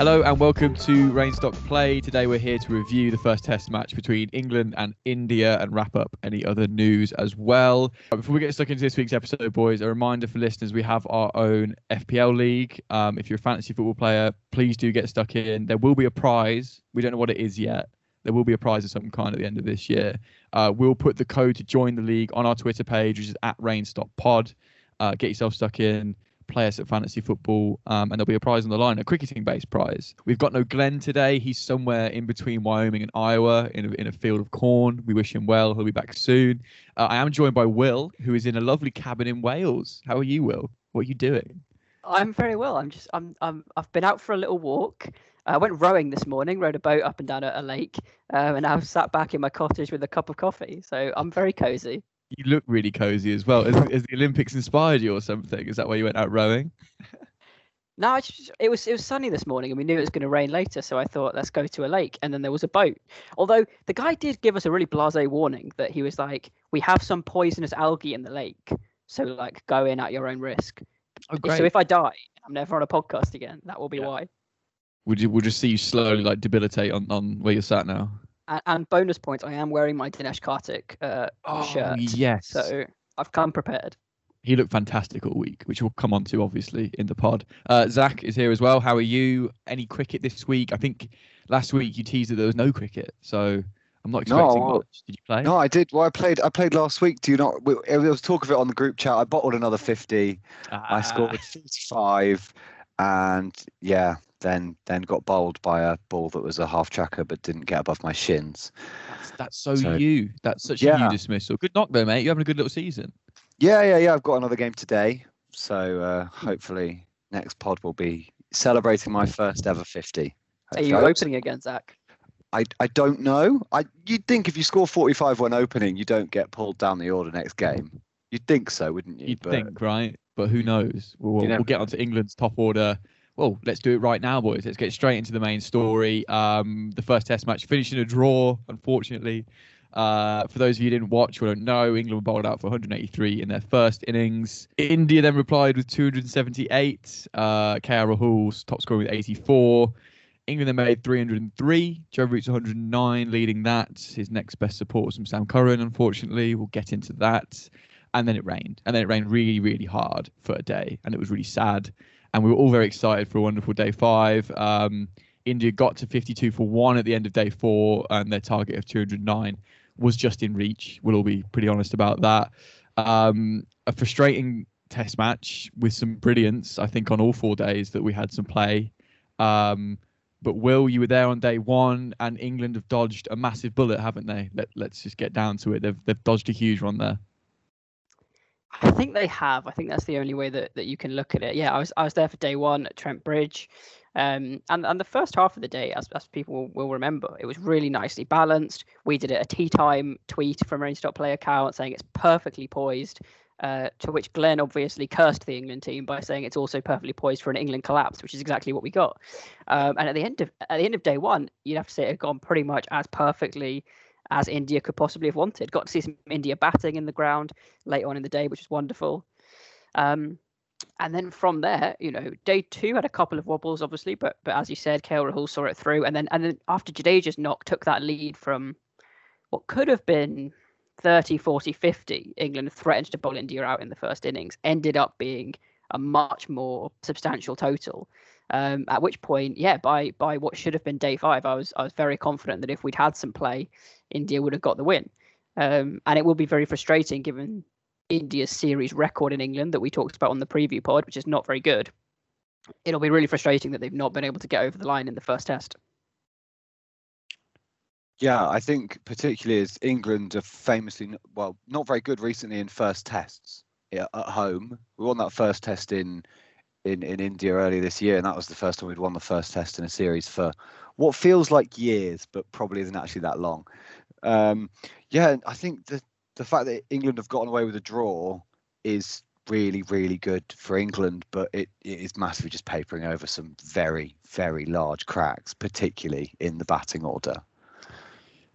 Hello and welcome to Rain Stops Play. Today we're here to review the first test match between England and India and wrap up any other news as well. Before we get stuck into this week's episode, boys, a reminder for listeners we have our own FPL league. Um, if you're a fantasy football player, please do get stuck in. There will be a prize. We don't know what it is yet. There will be a prize of some kind at the end of this year. Uh, we'll put the code to join the league on our Twitter page, which is at RainstockPod. Uh, get yourself stuck in play us at fantasy football, um, and there'll be a prize on the line, a cricketing based prize. We've got no Glenn today. He's somewhere in between Wyoming and Iowa in a, in a field of corn. We wish him well. He'll be back soon. Uh, I am joined by Will, who is in a lovely cabin in Wales. How are you, Will? What are you doing? I'm very well. I'm just I'm I'm I've been out for a little walk. I went rowing this morning, rowed a boat up and down a, a lake, um, and I've sat back in my cottage with a cup of coffee. So I'm very cozy you look really cozy as well. Has, has, the Olympics inspired you or something? Is that why you went out rowing? no, just, it was it was sunny this morning, and we knew it was going to rain later. So I thought, let's go to a lake, and then there was a boat. Although the guy did give us a really blasé warning that he was like, "We have some poisonous algae in the lake, so like go in at your own risk." Oh. So if I die, I'm never on a podcast again. That will be yeah. why. Would you? We'll just see you slowly like debilitate on on where you're sat now and, and bonus points, I am wearing my Dinesh Karthik uh, oh, shirt. Yes. So I've come prepared. He looked fantastic all week, which we'll come on to obviously in the pod. Uh, Zach is here as well. How are you? Any cricket this week? I think last week you teased that there was no cricket, so I'm not expecting no, much. Did you play? No, I did. Well, I played. I played last week. Do you not? There was talk of it on the group chat. I bottled another 50. Ah. I scored 45, and yeah, then then got bowled by a ball that was a half tracker but didn't get above my shins. That's, that's so, so, you. That's such yeah. a you dismissal. Good knock though, mate. You're having a good little season. Yeah, yeah, yeah. I've got another game today, so uh, hopefully next pod will be celebrating my first ever fifty. Hopefully. Are you opening again, Zach? I, I don't know. I you'd think if you score 45 when opening, you don't get pulled down the order next game. You'd think so, wouldn't you? You'd but, think, right? But who knows? We'll, we'll get onto England's top order well, let's do it right now, boys. Let's get straight into the main story. Um, the first Test match finished in a draw, unfortunately. Uh, for those of you who didn't watch or don't know, England bowled out for 183 in their first innings. India then replied with 278. Uh, KL Rahul's top scorer with 84. England then made 303. Joe Root's 109, leading that. His next best support was from Sam Curran, unfortunately. We'll get into that. And then it rained. And then it rained really, really hard for a day. And it was really sad and we were all very excited for a wonderful day five. Um, India got to 52 for one at the end of day four, and their target of 209 was just in reach. We'll all be pretty honest about that. Um, a frustrating test match with some brilliance, I think, on all four days that we had some play. Um, but Will, you were there on day one, and England have dodged a massive bullet, haven't they? Let, let's just get down to it. They've they've dodged a huge one there. I think they have. I think that's the only way that, that you can look at it. Yeah, I was I was there for day one at Trent Bridge. Um, and and the first half of the day, as, as people will, will remember, it was really nicely balanced. We did a tea time tweet from our Stop Play account saying it's perfectly poised. Uh, to which Glenn obviously cursed the England team by saying it's also perfectly poised for an England collapse, which is exactly what we got. Um, and at the end of at the end of day one, you'd have to say it had gone pretty much as perfectly as India could possibly have wanted. Got to see some India batting in the ground late on in the day, which was wonderful. Um, and then from there, you know, day two had a couple of wobbles, obviously, but but as you said, KL Rahul saw it through, and then and then after Jadeja's knock took that lead from what could have been 30, 40, 50, England threatened to bowl India out in the first innings, ended up being a much more substantial total. Um, at which point, yeah, by by what should have been day five, I was I was very confident that if we'd had some play, India would have got the win. Um, and it will be very frustrating given India's series record in England that we talked about on the preview pod, which is not very good. It'll be really frustrating that they've not been able to get over the line in the first test. Yeah, I think particularly as England are famously well not very good recently in first tests at home. We won that first test in in in India earlier this year, and that was the first time we'd won the first test in a series for what feels like years, but probably isn't actually that long. Um, yeah, I think the the fact that England have gotten away with a draw is really, really good for England, but it, it is massively just papering over some very, very large cracks, particularly in the batting order.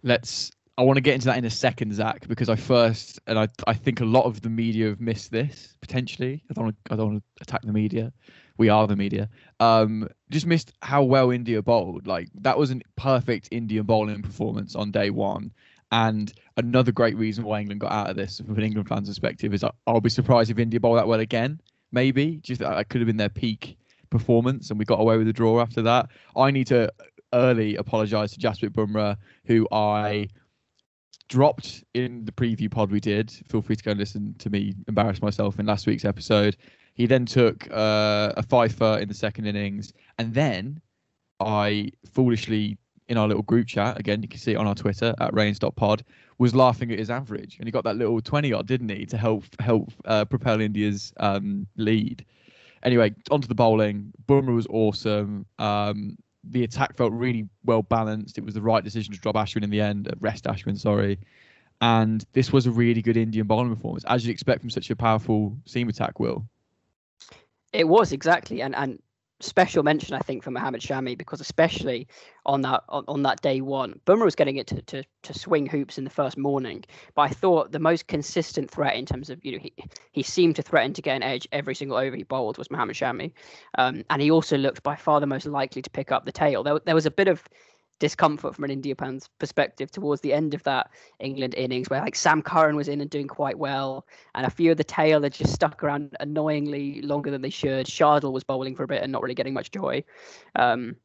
Let's. I want to get into that in a second, Zach, because I first, and I, I think a lot of the media have missed this potentially. I don't, want to, I don't want to attack the media. We are the media. Um, just missed how well India bowled. Like that was a perfect Indian bowling performance on day one. And another great reason why England got out of this, from an England fan's perspective, is I'll be surprised if India bowl that well again. Maybe just that could have been their peak performance, and we got away with the draw after that. I need to early apologise to Jasprit Bumrah, who I dropped in the preview pod we did. Feel free to go and listen to me embarrass myself in last week's episode. He then took uh, a fifer in the second innings, and then I foolishly in our little group chat, again, you can see it on our Twitter at rain.pod, was laughing at his average. And he got that little 20 odd, didn't he, to help help uh, propel India's um, lead. Anyway, onto the bowling. Bumrah was awesome. Um, the attack felt really well balanced. It was the right decision to drop Ashwin in the end, uh, rest Ashwin, sorry. And this was a really good Indian bowling performance, as you'd expect from such a powerful seam attack, Will. It was exactly, and and special mention, I think, for Mohammad Shami because especially on that on, on that day one, Bumrah was getting it to, to to swing hoops in the first morning. But I thought the most consistent threat in terms of you know he he seemed to threaten to get an edge every single over he bowled was Mohammad Shami, um, and he also looked by far the most likely to pick up the tail. There there was a bit of discomfort from an India fan's perspective towards the end of that England innings, where like Sam Curran was in and doing quite well, and a few of the tail had just stuck around annoyingly longer than they should. Shardul was bowling for a bit and not really getting much joy. Um,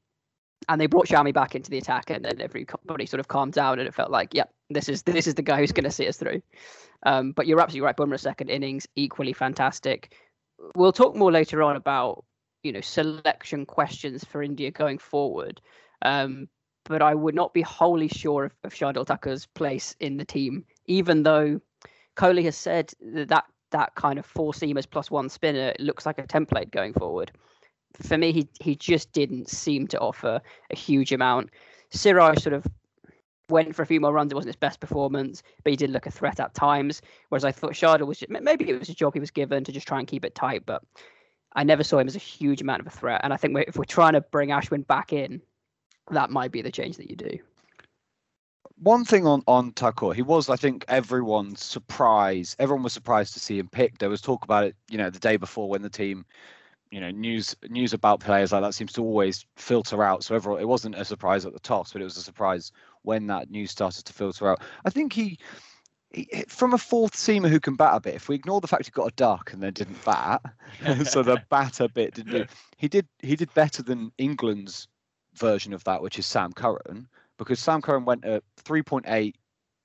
and they brought Shami back into the attack, and then everybody sort of calmed down, and it felt like, yep, this is this is the guy who's going to see us through. Um, but you're absolutely right. Bumrah's second innings equally fantastic. We'll talk more later on about you know selection questions for India going forward. Um, but I would not be wholly sure of, of Shardul Thakur's place in the team, even though Kohli has said that that, that kind of four seamers plus one spinner looks like a template going forward. For me, he he just didn't seem to offer a huge amount. Siraj sort of went for a few more runs. It wasn't his best performance, but he did look a threat at times. Whereas I thought Shardul was just, maybe it was a job he was given to just try and keep it tight, but I never saw him as a huge amount of a threat. And I think if we're trying to bring Ashwin back in, that might be the change that you do. One thing on on Thakur, he was, I think, everyone's surprise. Everyone was surprised to see him picked. There was talk about it, you know, the day before when the team, you know, news news about players like that seems to always filter out. So everyone, it wasn't a surprise at the tops, but it was a surprise when that news started to filter out. I think he, he from a fourth seamer who can bat a bit. If we ignore the fact he got a duck and then didn't bat, so the batter bit didn't do. He did he did better than England's version of that, which is Sam Curran, because Sam Curran went at 3.8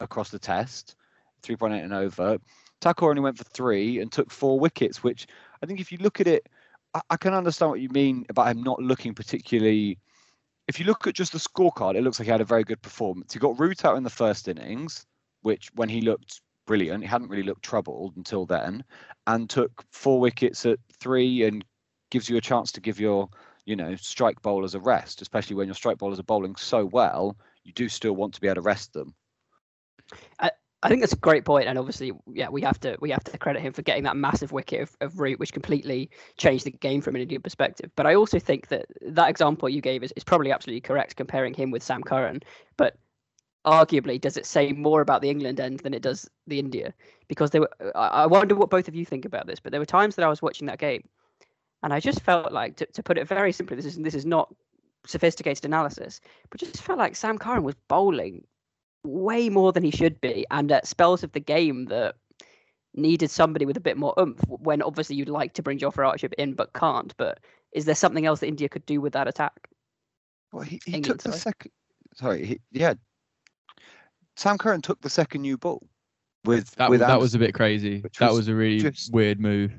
across the test, 3.8 and over. Thakur only went for three and took four wickets, which I think if you look at it, I, I can understand what you mean about him not looking particularly. If you look at just the scorecard, it looks like he had a very good performance. He got Root out in the first innings, which when he looked brilliant, he hadn't really looked troubled until then, and took four wickets at three and gives you a chance to give your you know strike bowlers a rest, especially when your strike bowlers are bowling so well. You do still want to be able to rest them. I, I think that's a great point, and obviously, yeah, we have to we have to credit him for getting that massive wicket of, of Root, which completely changed the game from an Indian perspective. But I also think that that example you gave is, is probably absolutely correct, comparing him with Sam Curran. But arguably, does it say more about the England end than it does the India? Because there were, I wonder what both of you think about this. But there were times that I was watching that game, and I just felt like, to, to put it very simply, this is this is not sophisticated analysis, but just felt like Sam Curran was bowling way more than he should be, and at spells of the game that needed somebody with a bit more oomph. When obviously you'd like to bring Jofra Archer in, but can't. But is there something else that India could do with that attack? Well, he, he England, took the sorry. second. Sorry, he, yeah. Sam Curran took the second new ball with that. With that Anderson, was a bit crazy. That was, was a really just, weird move.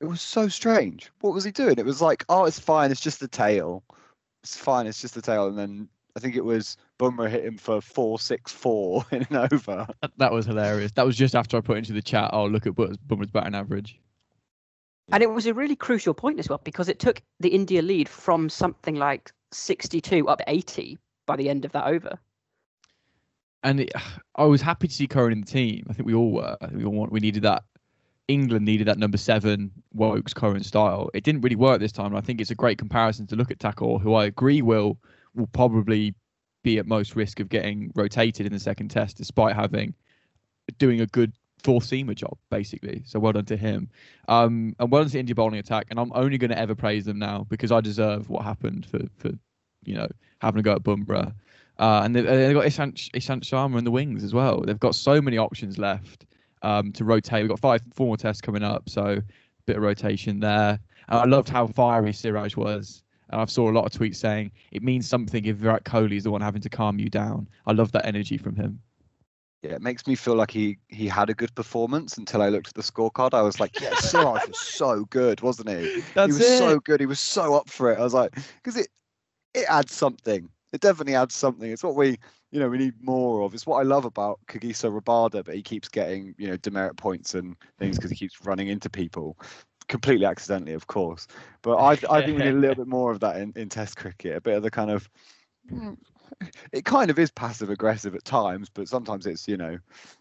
It was so strange. What was he doing? It was like, oh, it's fine. It's just the tail. It's fine. It's just the tail. And then I think it was Bumrah hit him for four six four in an over. That was hilarious. That was just after I put into the chat. Oh, look at Bumrah's batting average. And it was a really crucial point as well because it took the India lead from something like 62 up 80 by the end of that over. And it, I was happy to see Curran in the team. I think we all were. We all want, we needed that. England needed that number seven Woakes Curran style. It didn't really work this time. I think it's a great comparison to look at Thakur, who I agree will will probably be at most risk of getting rotated in the second test, despite having doing a good fourth seamer job, basically. So well done to him. Um, and well done to India bowling attack. And I'm only going to ever praise them now because I deserve what happened for, for you know, having a go at Bumrah. Uh, and they've, they've got Ishant, Ishant Sharma in the wings as well. They've got so many options left um, to rotate. We've got five, four more tests coming up, so a bit of rotation there. And I loved how fiery Siraj was. And I've saw a lot of tweets saying it means something if Virat Kohli is the one having to calm you down. I love that energy from him. Yeah, it makes me feel like he he had a good performance until I looked at the scorecard. I was like, yeah, Siraj was so good, wasn't he? That's he was it. so good. He was so up for it. I was like, because it it adds something. It definitely adds something. It's what we you know we need more of. It's what I love about Kagiso Rabada, but he keeps getting you know demerit points and things because he keeps running into people completely accidentally, of course. But I, I think we need a little bit more of that in, in Test cricket. A bit of the kind of, hmm, it kind of is passive aggressive at times, but sometimes it's you know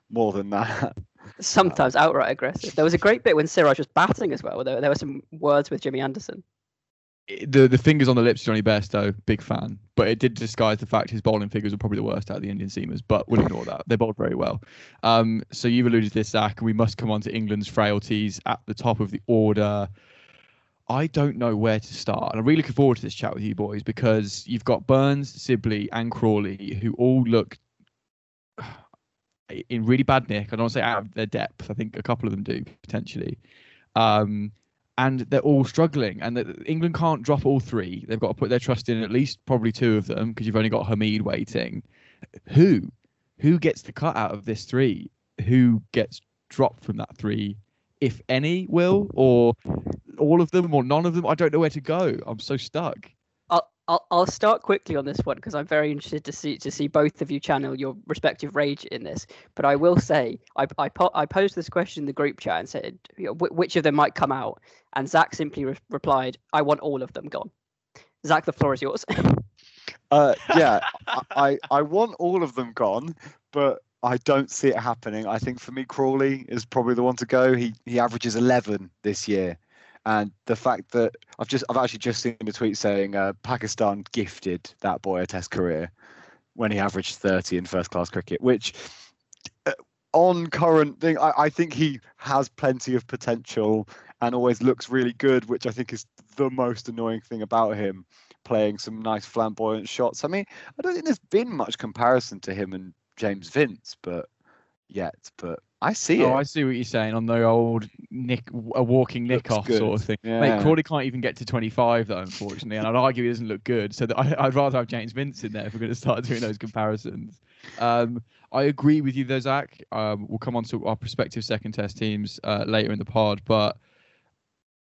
more than that. Sometimes outright aggressive. There was a great bit when Siraj was batting as well. There, there were some words with Jimmy Anderson the the fingers on the lips, Jonny Bairstow, big fan. But it did disguise the fact his bowling figures were probably the worst out of the Indian seamers. But we'll ignore that. They bowled very well. Um, so you've alluded to this, Zach, and we must come on to England's frailties at the top of the order. I don't know where to start, and I'm really looking forward to this chat with you boys because you've got Burns, Sibley, and Crawley, who all look in really bad nick. I don't want to say out of their depth. I think a couple of them do potentially. Um, and they're all struggling. And England can't drop all three. They've got to put their trust in at least probably two of them because you've only got Hameed waiting. Who, who gets the cut out of this three? Who gets dropped from that three, if any, will or all of them or none of them? I don't know where to go. I'm so stuck. I'll, I'll start quickly on this one because I'm very interested to see to see both of you channel your respective rage in this. But I will say I I, po- I posed this question in the group chat and said you know, which of them might come out, and Zach simply re- replied, "I want all of them gone." Zach, the floor is yours. uh, yeah, I I want all of them gone, but I don't see it happening. I think for me, Crawley is probably the one to go. He he averages 11 this year and the fact that I've just I've actually just seen a tweet saying uh, Pakistan gifted that boy a Test career when he averaged 30 in first class cricket, which uh, on current thing I, I think he has plenty of potential and always looks really good, which I think is the most annoying thing about him playing some nice flamboyant shots. I mean, I don't think there's been much comparison to him and James Vince, but yet, but I see oh, it. I see what you're saying on the old nick, a walking nick off sort of thing. Yeah. Mate, Crawley can't even get to 25 though, unfortunately, and I'd argue he doesn't look good. So I, would rather have James Vince in there if we're going to start doing those comparisons. Um, I agree with you though, Zach. Um, we'll come on to our prospective second test teams uh, later in the pod, but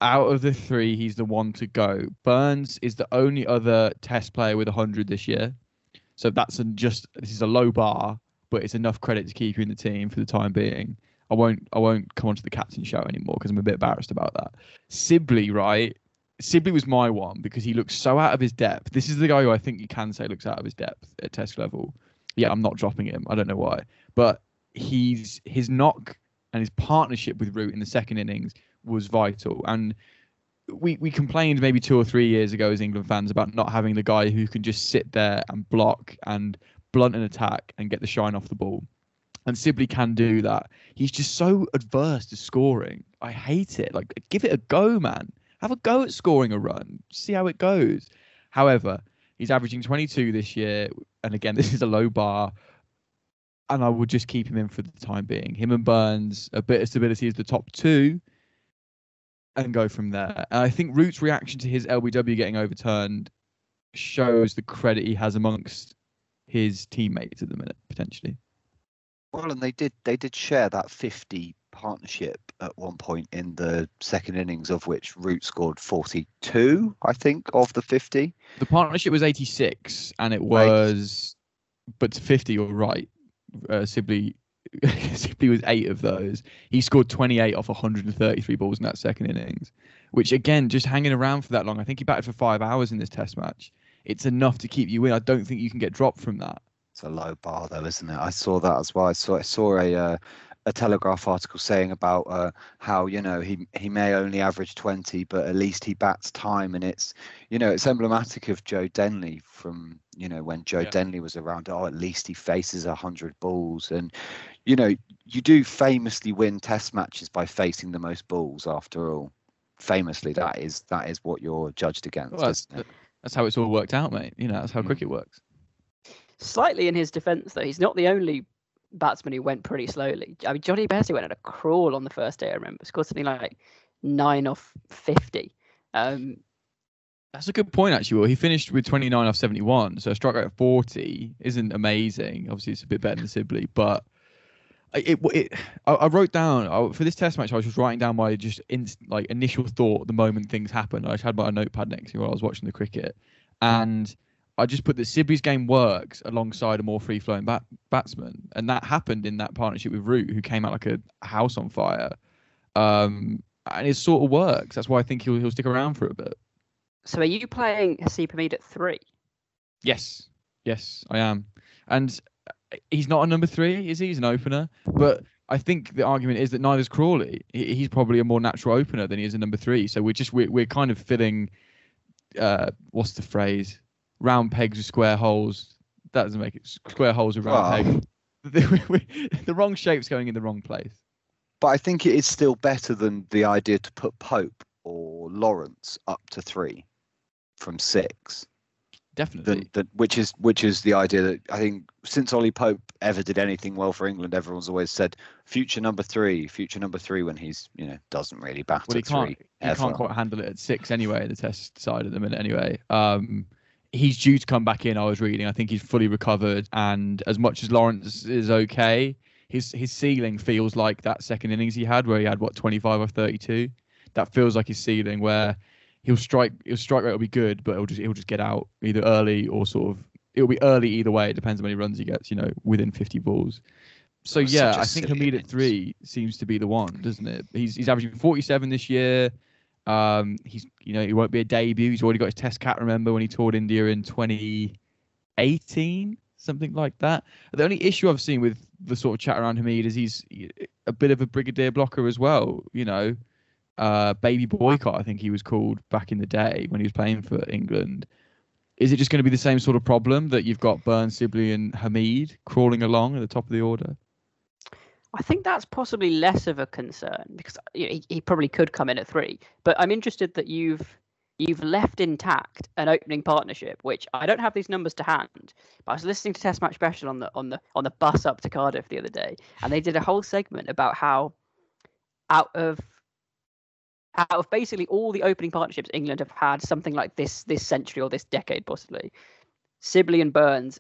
out of the three, he's the one to go. Burns is the only other test player with 100 this year. So that's just this is a low bar but it's enough credit to keep you in the team for the time being. I won't I won't come onto the captain show anymore because I'm a bit embarrassed about that. Sibley, right? Sibley was my one because he looks so out of his depth. This is the guy who I think you can say looks out of his depth at test level. Yeah, I'm not dropping him. I don't know why, but he's his knock and his partnership with Root in the second innings was vital. And we we complained maybe two or three years ago as England fans about not having the guy who can just sit there and block and blunt an attack and get the shine off the ball. And Sibley can do that. He's just so adverse to scoring. I hate it. Like, give it a go, man. Have a go at scoring a run. See how it goes. However, he's averaging 22 this year, and again, this is a low bar. And I would just keep him in for the time being. Him and Burns, a bit of stability as the top two, and go from there. And I think Root's reaction to his LBW getting overturned shows the credit he has amongst his teammates at the minute, potentially. Well, and they did they did share that 50 partnership at one point in the second innings, of which Root scored 42, I think, of the 50. The partnership was 86, and it was, right. but 50, you're right. Uh, Sibley, Sibley was eight of those. He scored 28 off 133 balls in that second innings, which again, just hanging around for that long. I think he batted for five hours in this Test match. It's enough to keep you in. I don't think you can get dropped from that. It's a low bar, though, isn't it? I saw that as well. I saw I saw a uh, a Telegraph article saying about uh, how you know he he may only average 20, but at least he bats time, and it's you know it's emblematic of Joe Denly from you know when Joe yeah. Denly was around. Oh, at least he faces a hundred balls, and you know you do famously win Test matches by facing the most balls. After all, famously that is that is what you're judged against. Well, that's, that's, how it's all worked out, mate. You know that's how mm. cricket works. Slightly in his defence, though, he's not the only batsman who went pretty slowly. I mean, Jonny Bairstow went at a crawl on the first day. I remember scored something like nine off fifty. Um, that's a good point, actually. Well, he finished with 29 off 71, so a strike rate of 40 isn't amazing. Obviously, it's a bit better than Sibley, but it, it I, I wrote down I, for this test match. I was just writing down my just in, like initial thought the moment things happened. I just had my notepad next to me while I was watching the cricket, and I just put that Sibley's game works alongside a more free flowing bat- batsman, and that happened in that partnership with Root, who came out like a house on fire. Um, and it sort of works. That's why I think he'll he'll stick around for a bit. So, are you playing Haseeb Hameed at three? Yes, yes, I am. And he's not a number three, is he? He's an opener, but I think the argument is that neither's Crawley. He's probably a more natural opener than he is a number three. So we're just we're, we're kind of filling. Uh, what's the phrase? round pegs with square holes. That doesn't make it square holes with round wow. pegs. The, the wrong shape's going in the wrong place. But I think it is still better than the idea to put Pope or Lawrence up to three from six. Definitely. The, the, which is which is the idea that I think since Ollie Pope ever did anything well for England, everyone's always said future number three, future number three when he's you know doesn't really bat well, he can't, three. He can't quite handle it at six anyway. The test side at the minute anyway. Um, he's due to come back in. I was reading. I think he's fully recovered, and as much as Lawrence is okay, his his ceiling feels like that second innings he had, where he had what 25 or 32. That feels like his ceiling, where he'll strike his strike rate will be good, but he'll just he'll just get out either early or sort of it'll be early either way. It depends how many runs he gets. You know, within 50 balls. So yeah, I think Hameed at three seems to be the one, doesn't it? He's he's averaging 47 this year. Um, he's you know he won't be a debut. He's already got his Test cap. Remember when he toured India in 2018, something like that. The only issue I've seen with the sort of chat around Hameed is he's a bit of a brigadier blocker as well. You know, uh, baby boycott I think he was called back in the day when he was playing for England. Is it just going to be the same sort of problem that you've got Burns, Sibley, and Hameed crawling along at the top of the order? I think that's possibly less of a concern because he, he probably could come in at three. But I'm interested that you've you've left intact an opening partnership, which I don't have these numbers to hand. But I was listening to Test Match Special on the on the on the bus up to Cardiff the other day, and they did a whole segment about how out of out of basically all the opening partnerships England have had something like this this century or this decade possibly, Sibley and Burns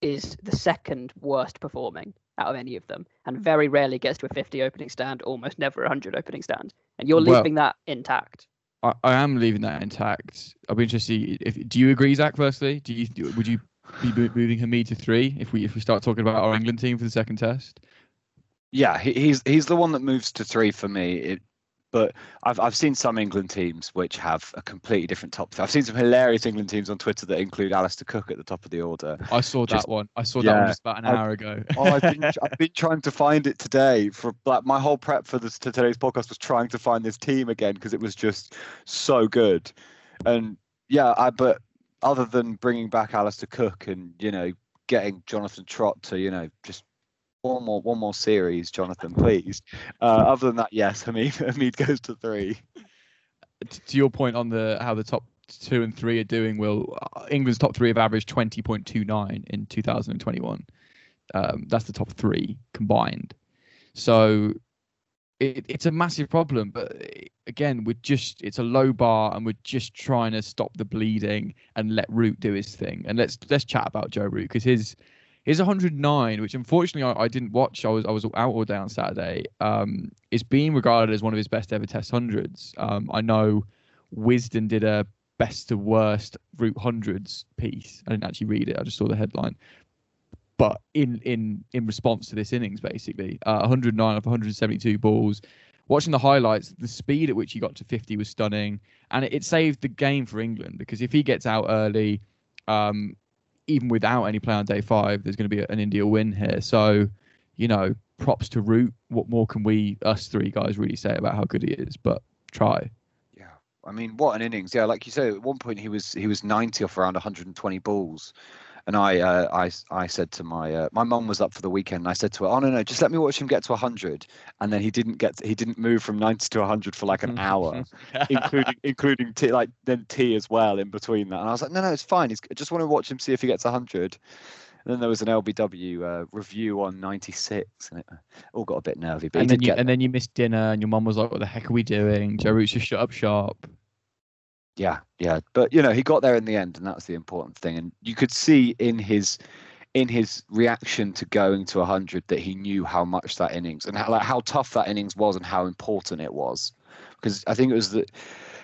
is the second worst performing out of any of them, and hmm. very rarely gets to a 50 opening stand, almost never a 100 opening stand. And you're leaving well, that intact. I, I, am leaving that intact. I'll be interested. If do you agree, Zach? Firstly, do you would you be moving Hameed to three if we if we start talking about our England team for the second test? Yeah, he, he's he's the one that moves to three for me. It But I've I've seen some England teams which have a completely different top. I've seen some hilarious England teams on Twitter that include Alastair Cook at the top of the order. I saw just, that one. I saw yeah, that one just about an hour I've, ago. oh, I've been I've been trying to find it today. For like my whole prep for this to today's podcast was trying to find this team again because it was just so good. And yeah, I but other than bringing back Alastair Cook and you know getting Jonathan Trott to you know just more one more series, Jonathan, please. Uh, other than that, yes, Hameed Hameed goes to three. To your point on the how the top two and three are doing, Will uh, England's top three have averaged twenty point two nine in two thousand and twenty one. Um, that's the top three combined. So it, it's a massive problem. But again, we're just it's a low bar, and we're just trying to stop the bleeding and let Root do his thing. And let's let's chat about Joe Root because his his 109, which unfortunately I, I, didn't watch. I was I was out all day on Saturday. Um, is being regarded as one of his best ever Test hundreds. Um, I know Wisden did a best to worst Root hundreds piece. I didn't actually read it. I just saw the headline. But in in in response to this innings, basically, uh, 109 of 172 balls. Watching the highlights, the speed at which he got to 50 was stunning, and it, it saved the game for England because if he gets out early, um, even without any play on day five, there's going to be an India win here. So, you know, props to Root. What more can we, us three guys, really say about how good he is? But try. I mean, what an innings! Yeah, like you said, at one point he was he was 90 off around 120 balls, and I uh, I I said to my uh, my mum was up for the weekend. And I said to her, "Oh no no, just let me watch him get to 100." And then he didn't get he didn't move from 90 to 100 for like an hour, including including tea like then tea as well in between that. And I was like, "No no, it's fine. He's, I just want to watch him see if he gets 100." And then there was an LBW uh, review on 96, and it all got a bit nervy. But and, then you, and then you missed dinner, and your mum was like, "What the heck are we doing?" Joe Root's just shut up sharp. Yeah, yeah, but you know he got there in the end, and that's the important thing. And you could see in his in his reaction to going to 100 that he knew how much that innings and how, like, how tough that innings was and how important it was. Because I think it was the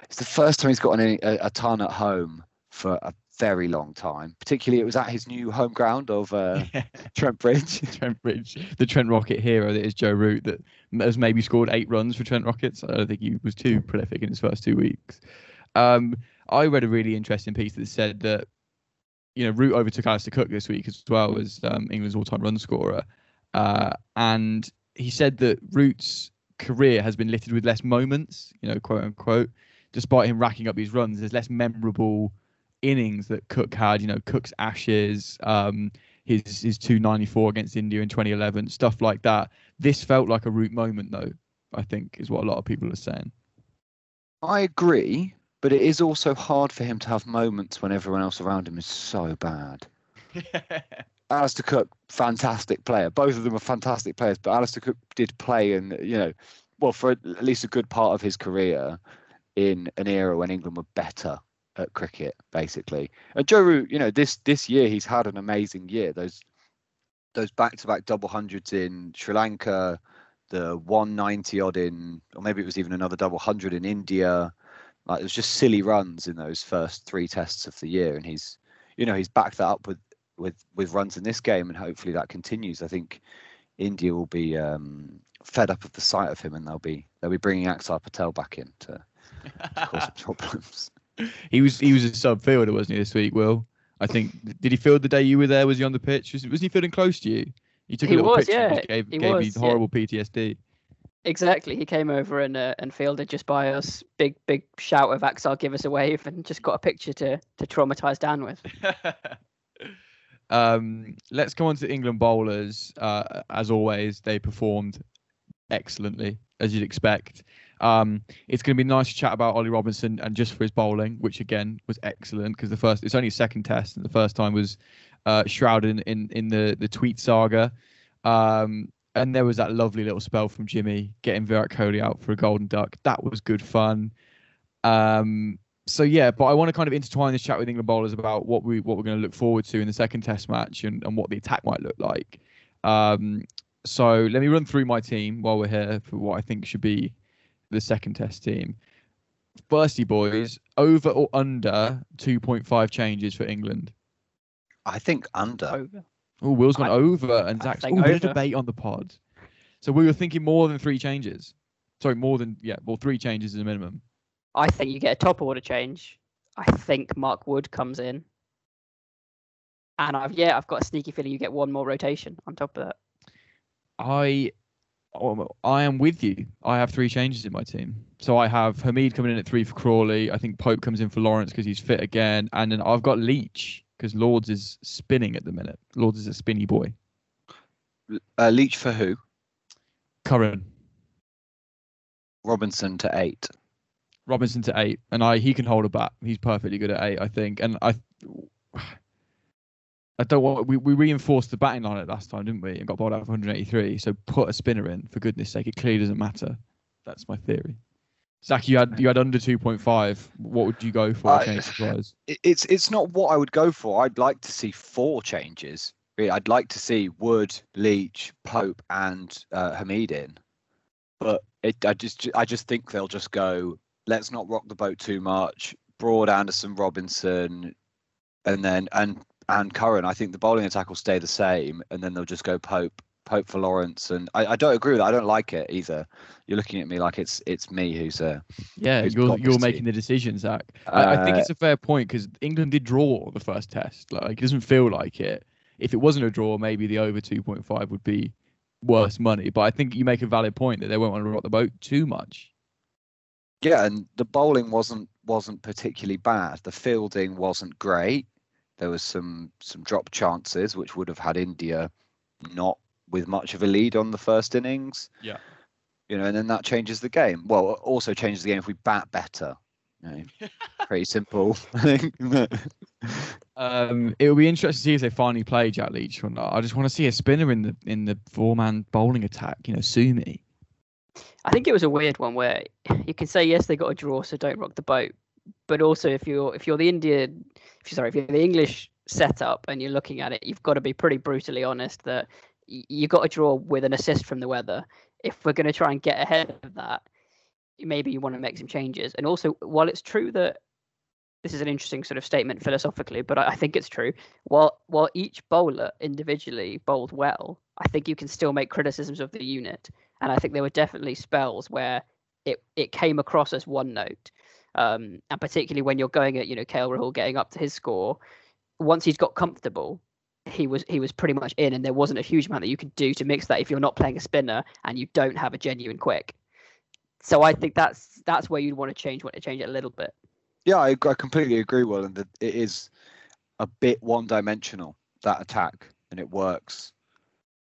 it's the first time he's got an, a, a ton at home for a very long time. Particularly, it was at his new home ground of uh, Trent Bridge. Trent Bridge, the Trent Rocket hero that is Joe Root, that has maybe scored eight runs for Trent Rockets. I don't think he was too prolific in his first two weeks. Um, I read a really interesting piece that said that you know Root overtook Alastair Cook this week as well as um, England's all-time run scorer, uh, and he said that Root's career has been littered with less moments, you know, quote unquote, despite him racking up these runs. There's less memorable innings that Cook had. You know, Cook's Ashes, um, his his 294 against India in 2011, stuff like that. This felt like a Root moment, though. I think is what a lot of people are saying. I agree, but it is also hard for him to have moments when everyone else around him is so bad. Alastair Cook, fantastic player. Both of them are fantastic players, but Alastair Cook did play in, you know, well, for at least a good part of his career in an era when England were better at cricket, basically. And Joe Root, you know, this this year he's had an amazing year. Those those back-to-back double hundreds in Sri Lanka, the 190 odd in, or maybe it was even another double hundred in India. Like it was just silly runs in those first three tests of the year, and he's, you know, he's backed that up with with with runs in this game, and hopefully that continues. I think India will be um, fed up of the sight of him, and they'll be they'll be bringing Axar Patel back in to, to cause problems. He was he was a sub fielder, wasn't he, this week? Will I think did he field the day you were there? Was he on the pitch? Was, was he fielding close to you? He took he a little was, picture. Yeah. Gave, he gave was, me horrible yeah. PTSD. Exactly. He came over and uh, and fielded just by us. Big big shout of Axar, give us a wave, and just got a picture to to traumatize Dan with. um, let's come on to England bowlers. Uh, as always, they performed excellently, as you'd expect. Um, it's going to be nice to chat about Ollie Robinson and just for his bowling, which again was excellent because the first it's only a second test and the first time was uh, shrouded in, in, in the the tweet saga. Um, and there was that lovely little spell from Jimmy getting Virat Kohli out for a golden duck. That was good fun. Um, so yeah, but I want to kind of intertwine this chat with England bowlers about what we what we're going to look forward to in the second Test match and, and what the attack might look like. Um, so let me run through my team while we're here for what I think should be the second Test team. Firstly, boys, over or under 2.5 changes for England? I think under. Over. Oh, Will's gone I, over, and Zach's oh, bit of debate on the pod. So we were thinking more than three changes. Sorry, more than yeah, well, three changes is a minimum. I think you get a top order change. I think Mark Wood comes in, and I've yeah, I've got a sneaky feeling you get one more rotation on top of that. I I am with you. I have three changes in my team. So I have Hameed coming in at three for Crawley. I think Pope comes in for Lawrence because he's fit again, and then I've got Leach because Lords is spinning at the minute. Lords is a spinny boy. Uh, Leach for who? Curran. Robinson to eight. Robinson to eight, and I he can hold a bat. He's perfectly good at eight, I think. And I, I don't want we, we reinforced the batting line at last time, didn't we? And got bowled out for 183. So put a spinner in for goodness sake. It clearly doesn't matter. That's my theory. Zach, you had you had under 2.5. What would you go for? Uh, it's it's not what I would go for. I'd like to see four changes. I'd like to see Wood, Leach, Pope, and uh, Hameed in. But it, I just I just think they'll just go. Let's not rock the boat too much. Broad, Anderson, Robinson, and then and and Curran. I think the bowling attack will stay the same, and then they'll just go Pope, Pope for Lawrence. And I, I don't agree with that. I don't like it either. You're looking at me like it's it's me who's uh yeah who's you're you're making the decision, Zach. Uh, I, I, think it's a fair point because England did draw the first test. Like it doesn't feel like it. If it wasn't a draw, maybe the over 2.5 would be worse money. But I think you make a valid point that they won't want to rock the boat too much. Yeah, and the bowling wasn't wasn't particularly bad. The fielding wasn't great. There was some some drop chances which would have had India not with much of a lead on the first innings. Yeah. You know, and then that changes the game. Well, also changes the game if we bat better. You know, pretty simple. I think. um, it will be interesting to see if they finally play Jack Leach or not. I just want to see a spinner in the in the four man bowling attack. You know, sue me. I think it was a weird one where you can say yes, they got a draw, so don't rock the boat. But also, if you're if you're the Indian, if you're sorry, if you're the English setup and you're looking at it, you've got to be pretty brutally honest that you've got to draw with an assist from the weather. If we're going to try and get ahead of that, maybe you want to make some changes. And also, while it's true that this is an interesting sort of statement philosophically, but I, think it's true. While while each bowler individually bowled well, I think you can still make criticisms of the unit. And I think there were definitely spells where it it came across as one note. Um, and particularly when you're going at you know KL Rahul getting up to his score, once he's got comfortable, he was he was pretty much in, and there wasn't a huge amount that you could do to mix that if you're not playing a spinner and you don't have a genuine quick. So I think that's that's where you'd want to change want to change it a little bit. Yeah, I, I completely agree, Will, and that it is a bit one-dimensional that attack, and it works.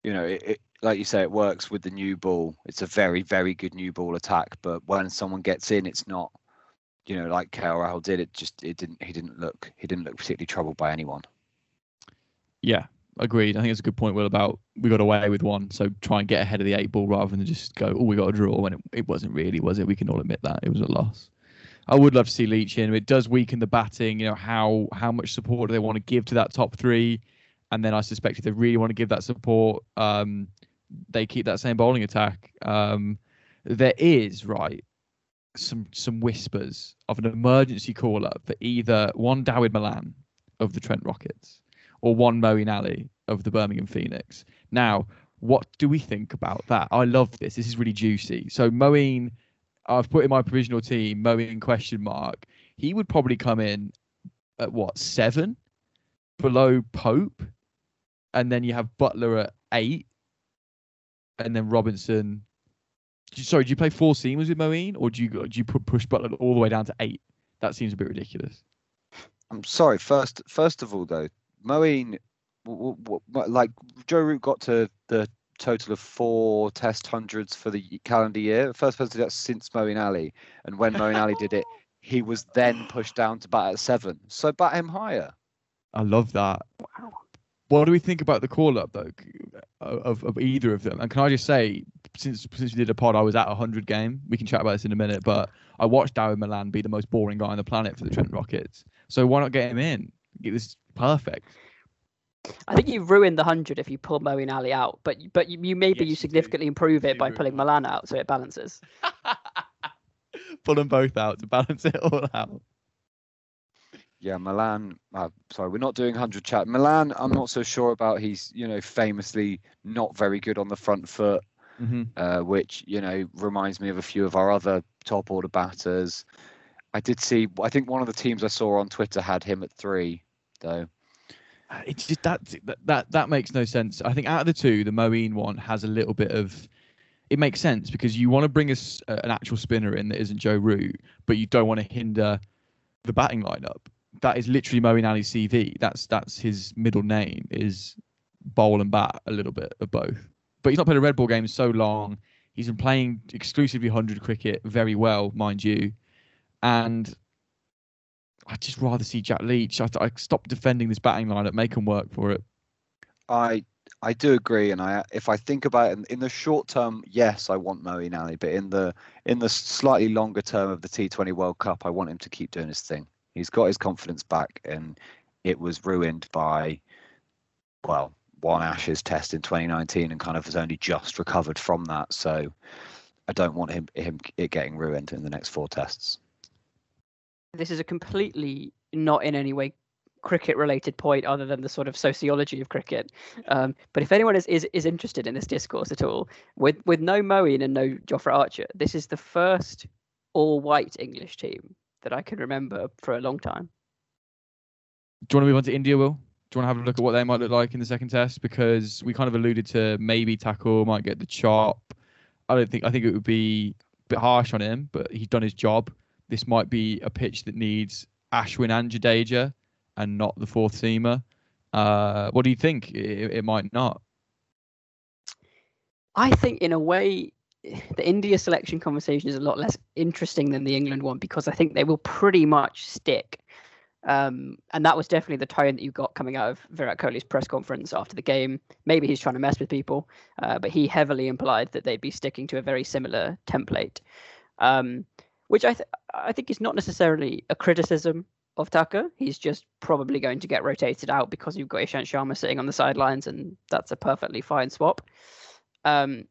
You know, it, it like you say, it works with the new ball. It's a very, very good new ball attack, but when someone gets in, it's not. You know, like Rahul did, it just it didn't. He didn't look. He didn't look particularly troubled by anyone. Yeah, agreed. I think it's a good point, Will, about we got away with one. So try and get ahead of the eight ball rather than just go, oh, we got a draw when it, it wasn't really, was it? We can all admit that. It was a loss. I would love to see Leach in. It does weaken the batting. You know, how how much support do they want to give to that top three? And then I suspect if they really want to give that support, um, they keep that same bowling attack. Um, there is, right, some some whispers of an emergency call up for either one Dawid Malan of the Trent Rockets or one Moeen Ali of the Birmingham Phoenix. Now, what do we think about that? I love this. This is really juicy. So Moeen, I've put in my provisional team, Moeen question mark. He would probably come in at what, seven? Below Pope. And then you have Buttler at eight. And then Robinson. Sorry, do you play four seamers with Moeen, or do you do you push Buttler all the way down to eight? That seems a bit ridiculous. I'm sorry. First, first of all, though, Moeen, like Joe Root got to the total of four test hundreds for the calendar year. First person to do that since Moeen Ali. And when Moeen Ali did it, he was then pushed down to bat at seven. So bat him higher. I love that. Wow. What do we think about the call up though of, of either of them? And can I just say, since since we did a pod, I was at a hundred game. We can chat about this in a minute, but I watched Dawid Malan be the most boring guy on the planet for the Trent Rockets. So why not get him in? Get this perfect. I think you ruined the hundred if you pull Moeen Ali out, but but you, you maybe yes, you significantly improve it by pulling Malan out so it balances. pull them both out to balance it all out. Yeah, Malan. Uh, sorry, we're not doing hundred chat. Malan, I'm not so sure about. He's you know famously not very good on the front foot. mm-hmm. uh, which you know reminds me of a few of our other top order batters. I did see. I think one of the teams I saw on Twitter had him at three, though. Uh, it's just that that that makes no sense. I think out of the two, the Moeen one has a little bit of. It makes sense because you want to bring us an actual spinner in that isn't Joe Root, but you don't want to hinder the batting lineup. That is literally Moeen Ali's CV. That's that's his middle name is bowl and bat a little bit of both. But he's not played a red ball game so long. He's been playing exclusively 100 cricket very well, mind you. And I'd just rather see Jack Leach. I, I stop defending this batting lineup, make him work for it. I I do agree, and I if I think about it in, the short term, yes, I want Moeen Ali, but in the in the slightly longer term of the T20 World Cup, I want him to keep doing his thing. He's got his confidence back, and it was ruined by, well, one Ashes test in 2019, and kind of has only just recovered from that. So I don't want him him it getting ruined in the next four tests this is a completely not in any way cricket related point other than the sort of sociology of cricket. Um, but if anyone is, is is interested in this discourse at all, with with no Moeen and no Jofra Archer, this is the first all white English team that I can remember for a long time. Do you want to move on to India, Will? Do you want to have a look at what they might look like in the second test? Because we kind of alluded to maybe Thakur might get the chop. I don't think I think it would be a bit harsh on him, but he's done his job this might be a pitch that needs Ashwin and Jadeja and not the fourth seamer. Uh, what do you think? It, it, might not. I think, in a way, the India selection conversation is a lot less interesting than the England one because I think they will pretty much stick. Um, and that was definitely the tone that you got coming out of Virat Kohli's press conference after the game. Maybe he's trying to mess with people, uh, but he heavily implied that they'd be sticking to a very similar template. Um, which I th- I think is not necessarily a criticism of Thakur. He's just probably going to get rotated out because you've got Ishant Sharma sitting on the sidelines, and that's a perfectly fine swap. Um,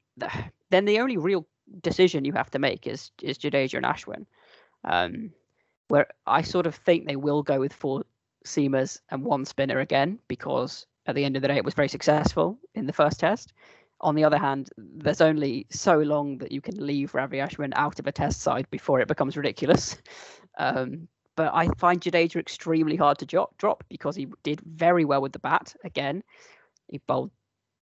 then the only real decision you have to make is is Jadeja and Ashwin, um, where I sort of think they will go with four seamers and one spinner again because at the end of the day it was very successful in the first test. On the other hand, there's only so long that you can leave Ravi Ashwin out of a test side before it becomes ridiculous. Um, but I find Jadeja extremely hard to drop, drop because he did very well with the bat. Again, he bowled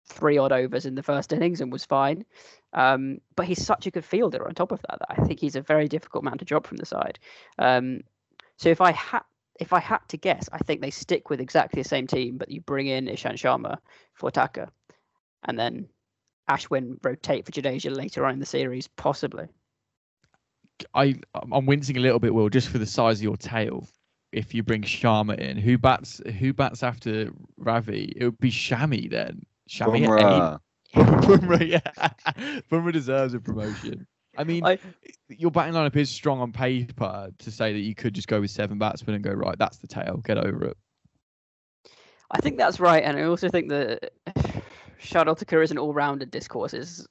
three odd overs in the first innings and was fine. Um, but he's such a good fielder on top of that, that I think he's a very difficult man to drop from the side. Um, so if I had if I had to guess, I think they stick with exactly the same team, but you bring in Ishant Sharma for Thakur, and then Ashwin rotate for Jadeja later on in the series, possibly. I I'm wincing a little bit, Will, just for the size of your tail. If you bring Sharma in, who bats who bats after Ravi? It would be Shami then. Shami. Bumrah, yeah. Bumrah deserves a promotion. I mean, I, your batting lineup is strong on paper to say that you could just go with seven batsmen and go right. That's the tail. Get over it. I think that's right, and I also think that Shardul Thakur is an all-rounded discourse is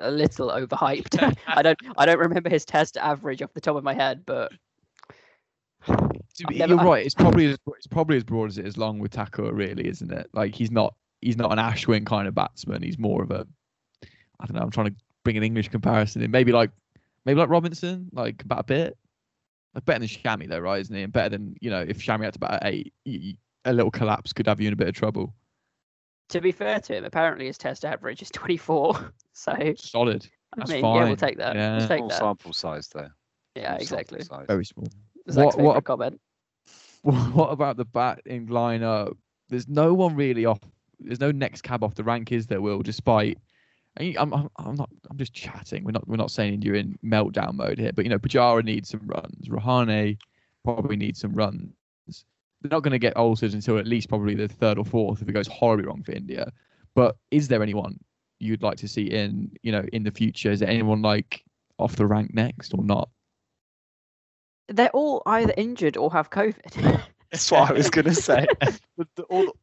a little overhyped. I don't I don't remember his test average off the top of my head, but you're right. It's probably as, it's probably as broad as it is long with Thakur, really, isn't it? Like he's not he's not an Ashwin kind of batsman. He's more of a I don't know. I'm trying to bring an English comparison in. Maybe like maybe like Robinson, like about a bit. Like better than Shami though, right? Isn't he? And better than you know if Shami had to bat at eight, a little collapse could have you in a bit of trouble to be fair to him, apparently his test average is 24. So solid. That's I mean, fine. yeah, we'll take that. Yeah. We'll take small that. sample size though. Yeah, exactly. Very small. Zach's what, what comment? What about the batting lineup? There's no one really off. There's no next cab off the rank, is there? Will, despite. I'm, I'm, I'm not. I'm just chatting. We're not. We're not saying you're in meltdown mode here. But you know, Pujara needs some runs. Rahane probably needs some runs they're not going to get altered until at least probably the third or fourth if it goes horribly wrong for India. But is there anyone you'd like to see in you know in the future? Is there anyone like off the rank next or not? They're all either injured or have COVID. That's what I was going to say. the, the, all,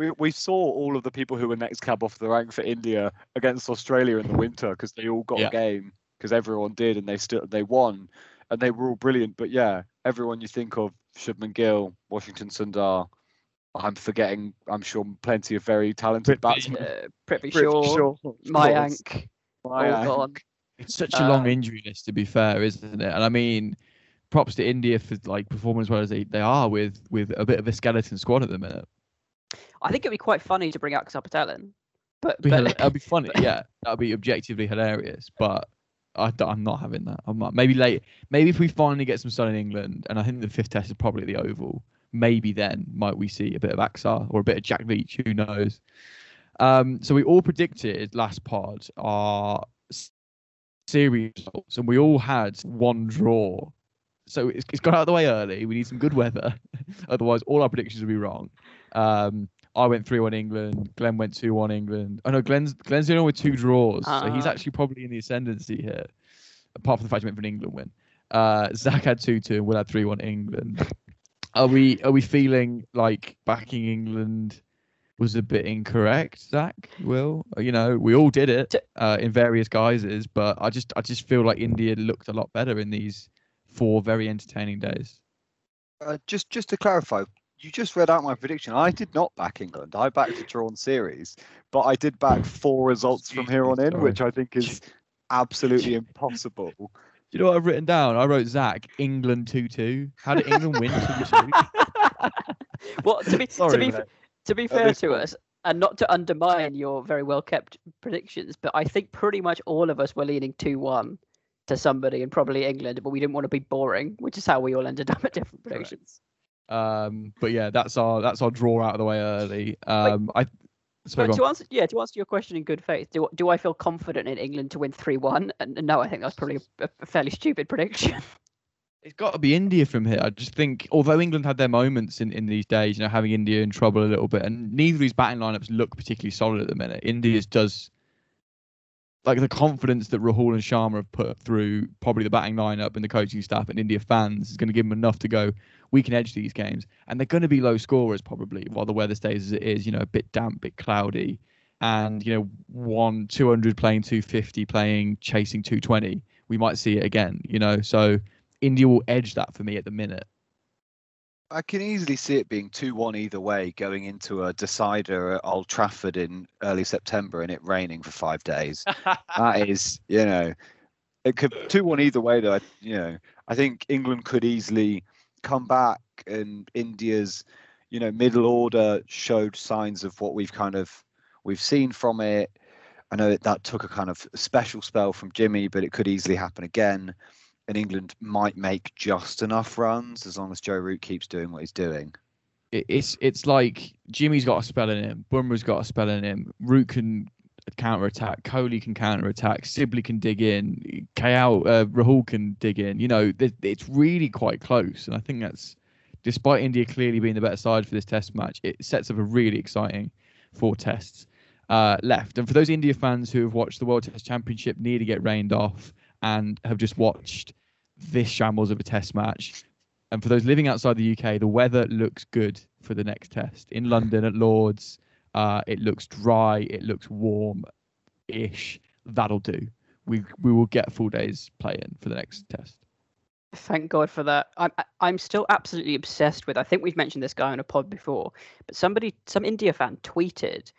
we, we saw all of the people who were next cab off the rank for India against Australia in the winter because they all got yeah. a game because everyone did and they still they won and they were all brilliant. But yeah, everyone you think of, Shubman Gill, Washington Sundar, I'm forgetting. I'm sure plenty of very talented batsmen. Uh, sure, Shaw, Mayank. all gone. It's such a long um, injury list, to be fair, isn't it? And I mean, props to India for like performing as well as they, they are with with a bit of a skeleton squad at the minute. I think it'd be quite funny to bring out Patel but, but that'd be funny. yeah, that'd be objectively hilarious. But I, am not having that. I'm not. Maybe late. Maybe if we finally get some sun in England, and I think the fifth test is probably at the Oval. Maybe then might we see a bit of Axar or a bit of Jack Leach. Who knows? Um, so we all predicted last pod our series results, and we all had one draw. So it's, it's got out of the way early. We need some good weather, otherwise all our predictions will be wrong. Um, I went three one England. Glenn went two one England. Oh no, Glenn's Glenn's the only one with two draws, uh so he's ah. actually probably in the ascendancy here. Apart from the fact he went for an England win. Uh, Zach had two two, and Will had three one England. Are we are we feeling like backing England was a bit incorrect, Zach? Will you know we all did it uh, in various guises, but I just I just feel like India looked a lot better in these four very entertaining days. Uh, just just to clarify, you just read out my prediction. I did not back England. I backed a drawn series, but I did back four results from here on in, which I think is absolutely impossible. Do you know what I've written down? I wrote Zach England two two. How did England win two two? well, to be Sorry, to be to be fair to us, and not to undermine your very well kept predictions, but I think pretty much all of us were leaning two one to somebody and probably England, but we didn't want to be boring, which is how we all ended up at different predictions. Um, but yeah, that's our that's our draw out of the way early. Um, I. Sorry, to answer, yeah, to answer your question in good faith, do do I feel confident in England to win three one? And no, I think that's probably a, a fairly stupid prediction. It's got to be India from here. I just think, although England had their moments in, in these days, you know, having India in trouble a little bit, and neither of these batting lineups look particularly solid at the minute. India's does like the confidence that Rahul and Sharma have put through probably the batting lineup and the coaching staff and India fans is going to give them enough to go. We can edge these games, and they're going to be low scorers probably while the weather stays as it is. You know, a bit damp, a bit cloudy, and you know, one 200 playing 250, playing chasing 220. We might see it again. You know, so India will edge that for me at the minute. I can easily see it being 2 1 either way going into a decider at Old Trafford in early September and it raining for five days. that is, you know, it could 2 1 either way, though. You know, I think England could easily come back and India's, you know, middle order showed signs of what we've kind of we've seen from it. I know that, that took a kind of special spell from Jimmy, but it could easily happen again and England might make just enough runs as long as Joe Root keeps doing what he's doing. It's it's like Jimmy's got a spell in him, Bumrah's got a spell in him, Root can counter attack, Kohli can counter attack, Sibley can dig in, KL, uh, Rahul can dig in. You know, it's really quite close, and I think that's despite India clearly being the better side for this Test match, it sets up a really exciting four tests uh, left. And for those India fans who have watched the World Test Championship nearly get rained off and have just watched this shambles of a test match. And for those living outside the UK, the weather looks good for the next test. In London at Lords, uh, it looks dry, it looks warm ish. That'll do. We we will get full days playing for the next test. Thank God for that. I'm I'm still absolutely obsessed with. I think we've mentioned this guy on a pod before, but somebody, some India fan, tweeted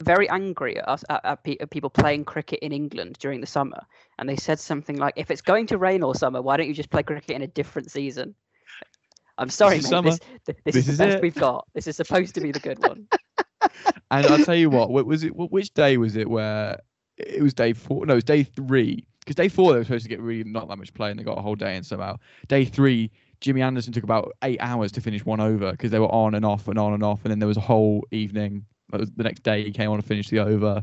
very angry at us at, at, at, people playing cricket in England during the summer, and they said something like, "If it's going to rain all summer, why don't you just play cricket in a different season?" I'm sorry, this, mate, this, this, this is, is, the best it. we've got. This is supposed to be the good one. and I'll tell you what, what was it? Which day was it where it was day four? No, it was day three. Because day four they were supposed to get really not that much play, and they got a whole day in somehow. Day three, Jimmy Anderson took about eight hours to finish one over because they were on and off and on and off, and then there was a whole evening the next day he came on to finish the over.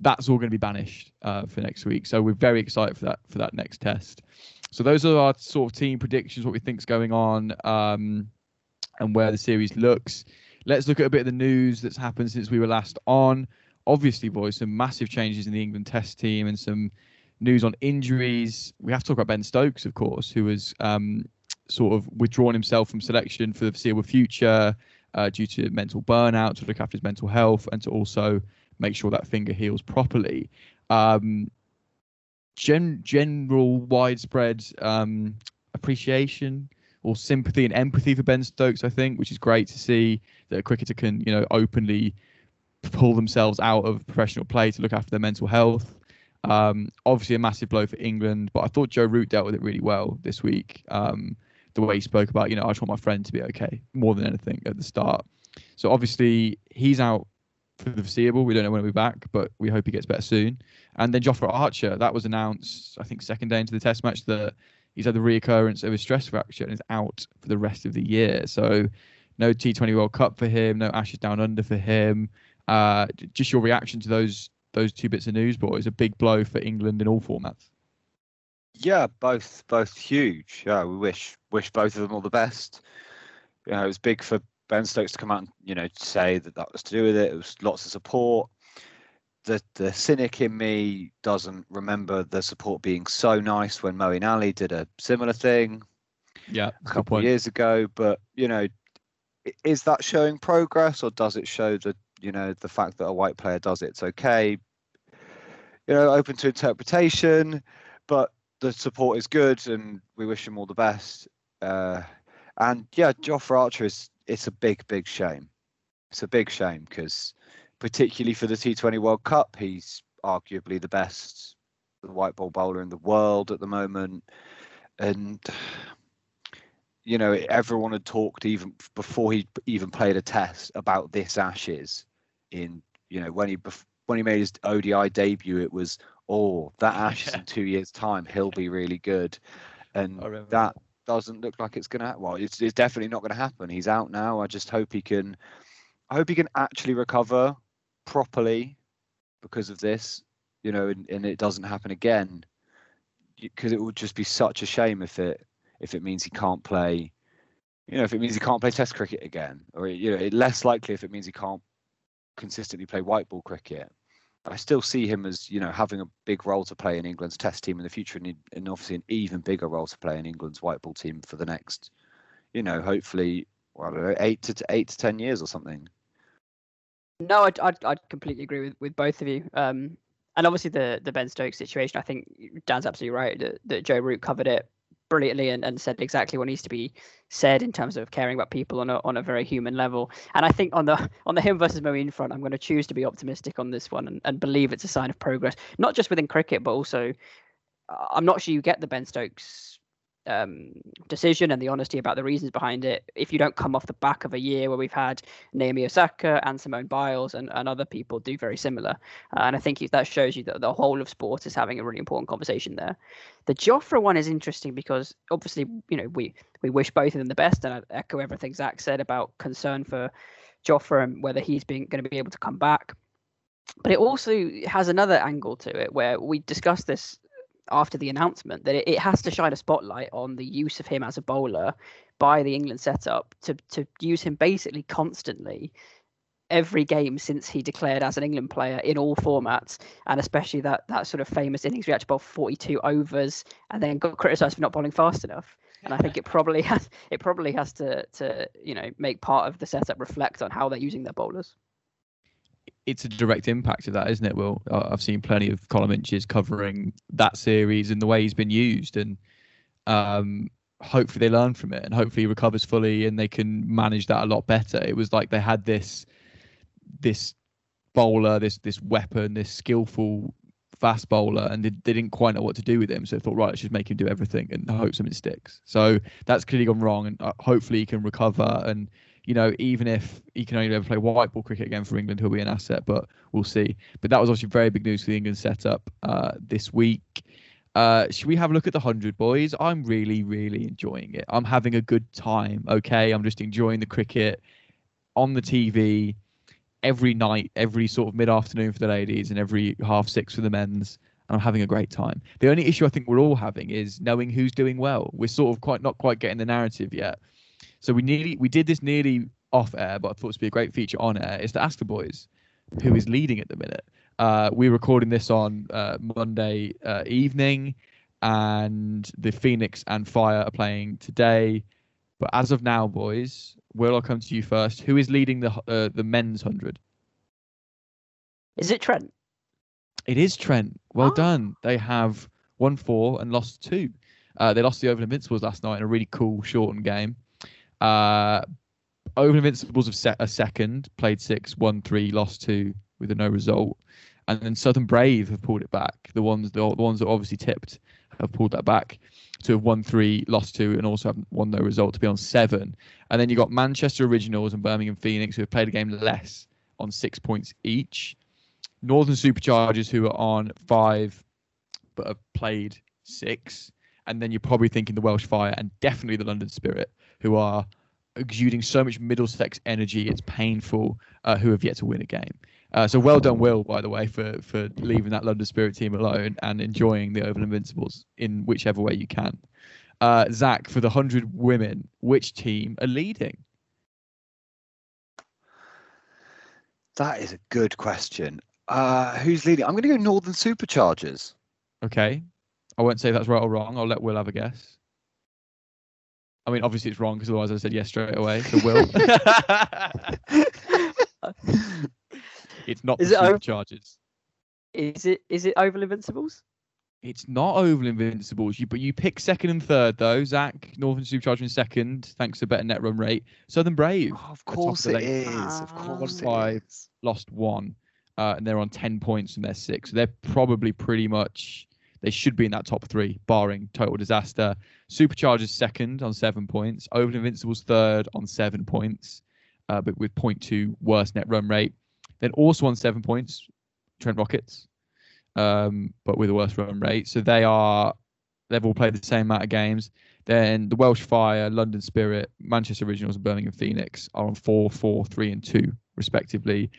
That's all going to be banished uh, for next week. So we're very excited for that for that next test. So those are our sort of team predictions, what we think's going on, um, and where the series looks. Let's look at a bit of the news that's happened since we were last on. Obviously, boys, some massive changes in the England Test team and some news on injuries. We have to talk about Ben Stokes, of course, who has um, sort of withdrawn himself from selection for the foreseeable future uh, due to mental burnout, to look after his mental health, and to also make sure that finger heals properly. Um, gen- general widespread um, appreciation or sympathy and empathy for Ben Stokes, I think, which is great to see that a cricketer can, you know, openly pull themselves out of professional play to look after their mental health. Um, obviously, a massive blow for England, but I thought Joe Root dealt with it really well this week. Um, the way he spoke about, you know, I just want my friend to be okay more than anything at the start. So obviously, he's out for the foreseeable. We don't know when he'll be back, but we hope he gets better soon. And then Jofra Archer, that was announced, I think, second day into the test match that he's had the reoccurrence of a stress fracture and is out for the rest of the year. So no T20 World Cup for him, no Ashes Down Under for him. Uh, just your reaction to those those two bits of news, boys. A big blow for England in all formats. Yeah, both both huge. Yeah, we wish wish both of them all the best. You know, it was big for Ben Stokes to come out and you know say that that was to do with it. It was lots of support. The the cynic in me doesn't remember the support being so nice when Moeen Ali did a similar thing. Yeah, a couple of years ago. But you know, is that showing progress or does it show that you know the fact that a white player does it's okay? You know, open to interpretation, but the support is good and we wish him all the best. Uh, and yeah, Jofra Archer is it's a big, big shame. It's a big shame because, particularly for the T20 World Cup, he's arguably the best white ball bowler in the world at the moment. And you know, everyone had talked even before he even played a test about this Ashes. In you know, when he when he made his ODI debut, it was oh that Ashes yeah. in two years' time, he'll be really good, and that doesn't look like it's gonna. Well, it's, it's definitely not gonna happen. He's out now. I just hope he can. I hope he can actually recover properly because of this, you know, and, and it doesn't happen again. Because it would just be such a shame if it if it means he can't play. You know, if it means he can't play Test cricket again, or you know, less likely if it means he can't consistently play white ball cricket. I still see him as you know having a big role to play in England's Test team in the future, and, and obviously an even bigger role to play in England's white ball team for the next, you know, hopefully, well, I don't know, eight to eight to ten years or something. No, I'd, I'd, I'd completely agree with, with both of you. Um, and obviously the the Ben Stokes situation, I think Dan's absolutely right that, that Joe Root covered it brilliantly and, and said exactly what needs to be said in terms of caring about people on a on a very human level. And I think on the on the him versus Moeen front, I'm going to choose to be optimistic on this one and, and believe it's a sign of progress, not just within cricket, but also I'm not sure you get the Ben Stokes um, decision and the honesty about the reasons behind it if you don't come off the back of a year where we've had Naomi Osaka and Simone Biles and, and other people do very similar. Uh, and I think that shows you that the whole of sport is having a really important conversation there. The Jofra one is interesting because obviously, you know, we, we wish both of them the best. And I echo everything Zach said about concern for Jofra and whether he's being, going to be able to come back. But it also has another angle to it where we discussed this after the announcement that it, it has to shine a spotlight on the use of him as a bowler by the England setup to to use him basically constantly every game since he declared as an England player in all formats, and especially that that sort of famous innings he had bowl 42 overs and then got criticised for not bowling fast enough. And I think it probably has it probably has to to you know make part of the setup reflect on how they're using their bowlers it's a direct impact of that, isn't it? Well, I've seen plenty of column inches covering that series and the way he's been used, and um, hopefully they learn from it and hopefully he recovers fully and they can manage that a lot better. It was like they had this this bowler, this this weapon, this skillful fast bowler, and they, they didn't quite know what to do with him. So they thought, right, let's just make him do everything and hope something sticks. So that's clearly gone wrong, and uh, hopefully he can recover and you know, even if he can only ever play white ball cricket again for England, he'll be an asset, but we'll see. But that was obviously very big news for the England setup uh, this week. Uh, should we have a look at the 100 boys? I'm really, really enjoying it. I'm having a good time, okay? I'm just enjoying the cricket on the TV every night, every sort of mid afternoon for the ladies and every half six for the men's. And I'm having a great time. The only issue I think we're all having is knowing who's doing well. We're sort of quite not quite getting the narrative yet. So we nearly we did this nearly off air, but I thought it would be a great feature on air. Is to ask the boys who is leading at the minute. Uh, we're recording this on uh, Monday uh, evening, and the Phoenix and Fire are playing today. But as of now, boys, Will, I'll come to you first. Who is leading the uh, the men's hundred? Is it Trent? It is Trent. Well oh. done. They have won four and lost two. Uh, they lost the Oval Invincibles last night in a really cool shortened game. Uh, Oval Invincibles have set a second, played six, won three, lost two with a no result. and then Southern Brave have pulled it back. The ones the, the ones that obviously tipped have pulled that back to have won three, lost two, and also have won no result to be on seven. And then you got Manchester Originals and Birmingham Phoenix who have played a game less on six points each. Northern Superchargers who are on five but have played six. And then you're probably thinking the Welsh Fire and definitely the London Spirit who are exuding so much Middlesex energy. It's painful. Uh, who have yet to win a game. Uh, so well done, Will, by the way, for for leaving that London Spirit team alone and enjoying the Oval Invincibles in whichever way you can. Uh, Zach, for the hundred women, which team are leading? That is a good question. Uh, who's leading? I'm going to go Northern Superchargers. Okay, I won't say that's right or wrong. I'll let Will have a guess. I mean, obviously it's wrong because otherwise I said yes straight away. So Will. it's not is the it Superchargers. Is it? Is it Oval Invincibles? It's not Oval Invincibles. You but you pick second and third though. Zach Northern Supercharger in second, thanks to better net run rate. Southern Brave. Oh, of course it is. Of course five, Lost one, uh, and they're on ten points and they're six. So they're probably pretty much they should be in that top three, barring total disaster. Superchargers second on seven points. Oval Invincibles third on seven points, uh, but with 0.2 worse net run rate. Then also on seven points, Trent Rockets, um, but with a worse run rate. So they are they've all played the same amount of games. Then the Welsh Fire, London Spirit, Manchester Originals, and Birmingham Phoenix are on four, four, three, and two, respectively.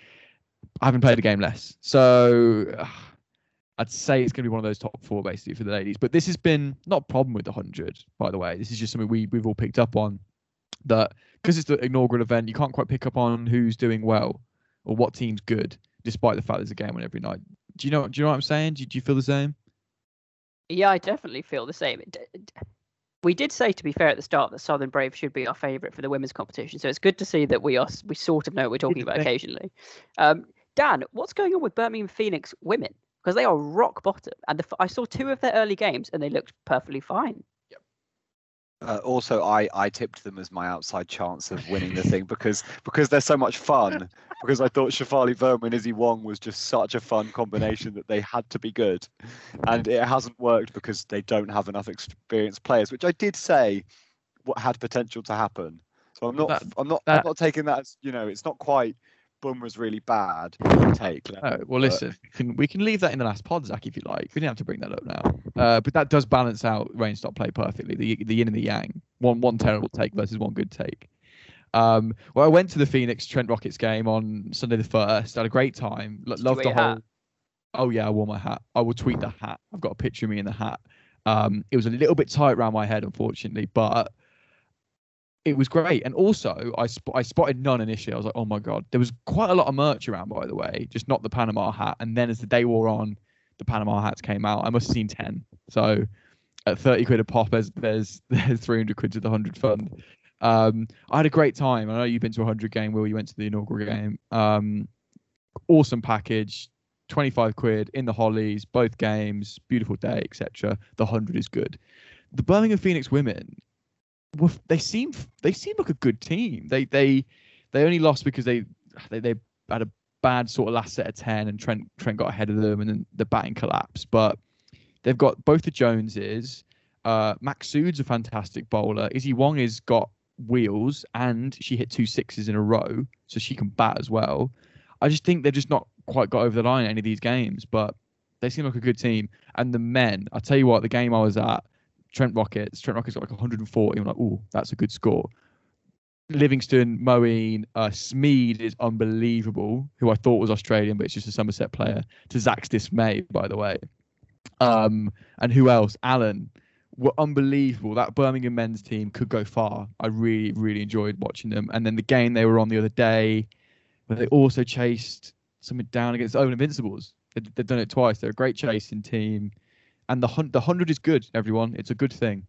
I haven't played a game less. So I'd say it's going to be one of those top four basically for the ladies. But this has been not a problem with the hundred, by the way. This is just something we we've all picked up on that because it's the inaugural event, you can't quite pick up on who's doing well or what team's good, despite the fact there's a game on every night. Do you know? Do you know what I'm saying? Do, do you feel the same? Yeah, I definitely feel the same. We did say, to be fair, at the start that Southern Brave should be our favourite for the women's competition. So it's good to see that we are we sort of know what we're talking about occasionally. Um, Dan, what's going on with Birmingham Phoenix women? Because they are rock bottom. And the, I saw two of their early games and they looked perfectly fine. Uh, also, I, I tipped them as my outside chance of winning the thing because because they're so much fun. Because I thought Shafali Verma and Issy Wong was just such a fun combination that they had to be good, and it hasn't worked because they don't have enough experienced players, which I did say what had potential to happen. So I'm not that, I'm not that, I'm not taking that as you know it's not quite was really bad take. Oh, well, listen, we can, we can leave that in the last pod, Zach, if you like. We didn't have to bring that up now. Uh, but that does balance out rain stop play perfectly. The the yin and the yang. One one terrible take versus one good take. Um, well, I went to the Phoenix Trent Rockets game on Sunday the first. Had a great time. L- loved the whole. Hat? Oh yeah, I wore my hat. I will tweet the hat. I've got a picture of me in the hat. Um, it was a little bit tight around my head, unfortunately, but it was great. And also, I sp- I spotted none initially. I was like, oh my god, there was quite a lot of merch around, by the way, just not the Panama hat. And then as the day wore on, the Panama hats came out. I must have seen ten. So at thirty quid a pop, there's there's there's three hundred quid to the hundred fund. Um, I had a great time. I know you've been to a hundred game. Will you went to the inaugural game? Um, awesome package. 25 quid in the Hollies, both games, beautiful day, etc. The 100 is good. The Birmingham Phoenix women, they seem they seem like a good team. They they they only lost because they they, they had a bad sort of last set of ten, and Trent Trent got ahead of them, and then the batting collapsed. But they've got both the Joneses. Uh, Maqsood's a fantastic bowler. Issy Wong has got wheels, and she hit two sixes in a row, so she can bat as well. I just think they've just not quite got over the line in any of these games, but they seem like a good team. And the men, I tell you what, the game I was at, Trent Rockets. Trent Rockets got like 140. I'm like, oh, that's a good score. Livingstone, Moeen, uh, Smeed is unbelievable, who I thought was Australian, but it's just a Somerset player. To Zach's dismay, by the way. Um, and who else? Allen were unbelievable. That Birmingham men's team could go far. I really, really enjoyed watching them. And then the game they were on the other day, where they also chased something down against Oval Invincibles. They've done it twice. They're a great chasing team and the the hundred is good. Everyone, it's a good thing.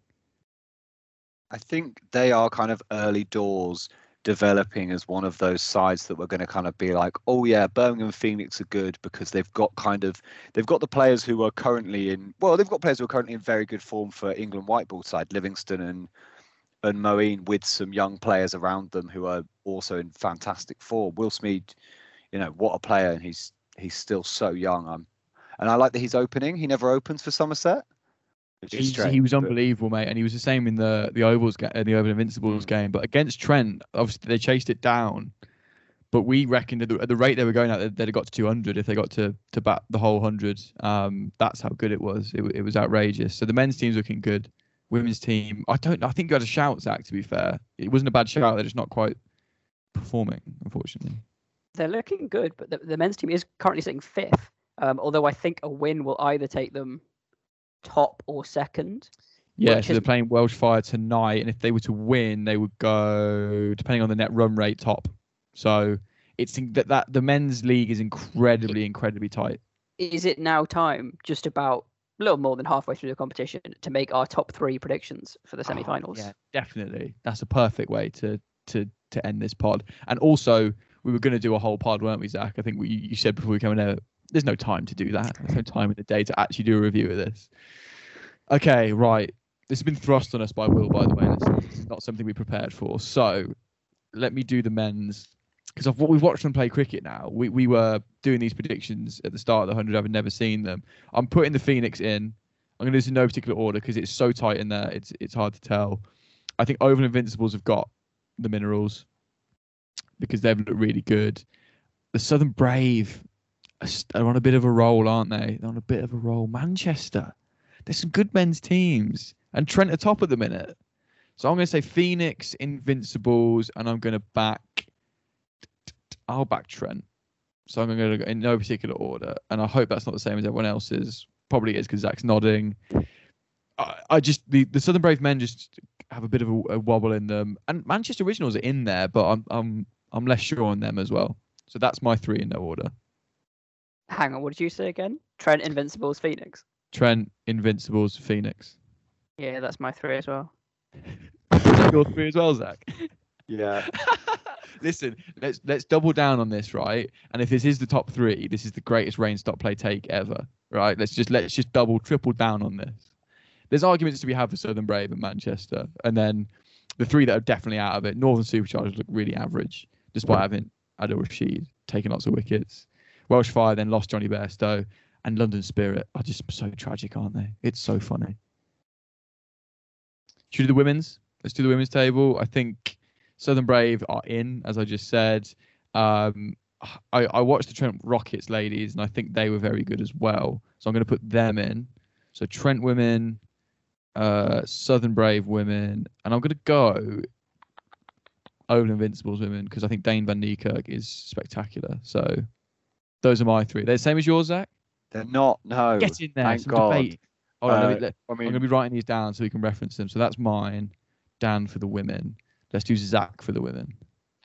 I think they are kind of early doors developing as one of those sides that we're going to kind of be like, oh yeah, Birmingham Phoenix are good because they've got kind of they've got the players who are currently in well, they've got players who are currently in very good form for England white ball side, Livingstone and and Moeen with some young players around them who are also in fantastic form. Will Smeed, you know, what a player, and he's he's still so young. I'm, and I like that he's opening. He never opens for Somerset. Strange, he was unbelievable, mate, and he was the same in the the ovals game, the Oval Invincibles mm. game. But against Trent, obviously they chased it down. But we reckoned at the, at the rate they were going at, they'd have got to 200 if they got to to bat the whole hundred. Um, that's how good it was. It, it was outrageous. So the men's team's looking good. Women's team, I don't. I think you had a shout, Zach. To be fair, it wasn't a bad shout. They're just not quite performing, unfortunately. They're looking good, but the, the men's team is currently sitting fifth. Um, although I think a win will either take them top or second. Yeah, so they're playing Welsh Fire tonight, and if they were to win, they would go depending on the net run rate top. So it's that that the men's league is incredibly, incredibly tight. Is it now time, just about a little more than halfway through the competition, to make our top three predictions for the semi-finals? Oh, yeah, definitely. That's a perfect way to to to end this pod. And also, we were going to do a whole pod, weren't we, Zach? I think we, you said before we came in there, there's no time to do that. There's no time in the day to actually do a review of this. Okay, right. This has been thrust on us by Will, by the way. This is not something we prepared for. So let me do the men's because of what we've watched them play cricket now. We we were doing these predictions at the start of the hundred. I've never seen them. I'm putting the Phoenix in. I'm going to do this in no particular order because it's so tight in there. It's it's hard to tell. I think Oval Invincibles have got the minerals because they've looked really good. The Southern Brave are on a bit of a roll, aren't they? They're on a bit of a roll. Manchester, there's some good men's teams, and Trent are top at the minute. So I'm going to say Phoenix, Invincibles, and I'm going to back. I'll back Trent. So I'm going to go in no particular order, and I hope that's not the same as everyone else's. Probably is because Zach's nodding. I, I, just the, the Southern Brave men just have a bit of a, a, wobble in them, and Manchester Originals are in there, but I'm I'm I'm less sure on them as well. So that's my three in no order. Hang on, what did you say again? Trent, Invincibles, Phoenix. Trent, Invincibles, Phoenix. Yeah, that's my three as well. your three as well, Zach. Yeah. Listen, let's let's double down on this, right? And if this is the top three, this is the greatest rain stop play take ever, right? Let's just let's just double triple down on this. There's arguments to be had for Southern Brave and Manchester, and then the three that are definitely out of it. Northern Superchargers look really average, despite having Adil Rashid taking lots of wickets. Welsh Fire then lost Jonny Bairstow, and London Spirit are just so tragic, aren't they? It's so funny. Should we do the women's? Let's do the women's table. I think Southern Brave are in, as I just said. Um, I, I watched the Trent Rockets ladies, and I think they were very good as well. So I'm going to put them in. So Trent women, uh, Southern Brave women, and I'm going to go Oval Invincibles women because I think Dane van Niekerk is spectacular. So those are my three. They're the same as yours, Zach? They're not. No. Get in there. Thank some God. Debate. uh, me, let, I mean, I'm going to be writing these down so we can reference them. So that's mine. Dan for the women. Let's do Zach for the women.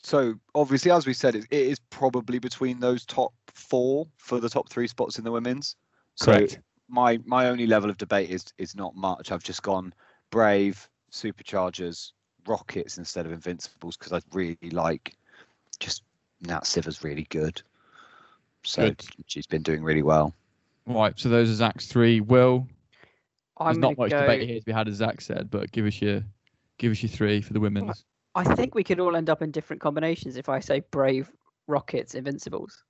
So obviously, as we said, it, it is probably between those top four for the top three spots in the women's. Correct. So my my only level of debate is is not much. I've just gone Brave, Superchargers, Rockets instead of Invincibles because I really like just Nat Sciver's really good. So good. she's been doing really well. Right. So those are Zach's three. Will. I'm There's not much go... debate here to be had, as Zach said, but give us your give us your three for the women's. I think we could all end up in different combinations if I say Brave, Rockets, Invincibles.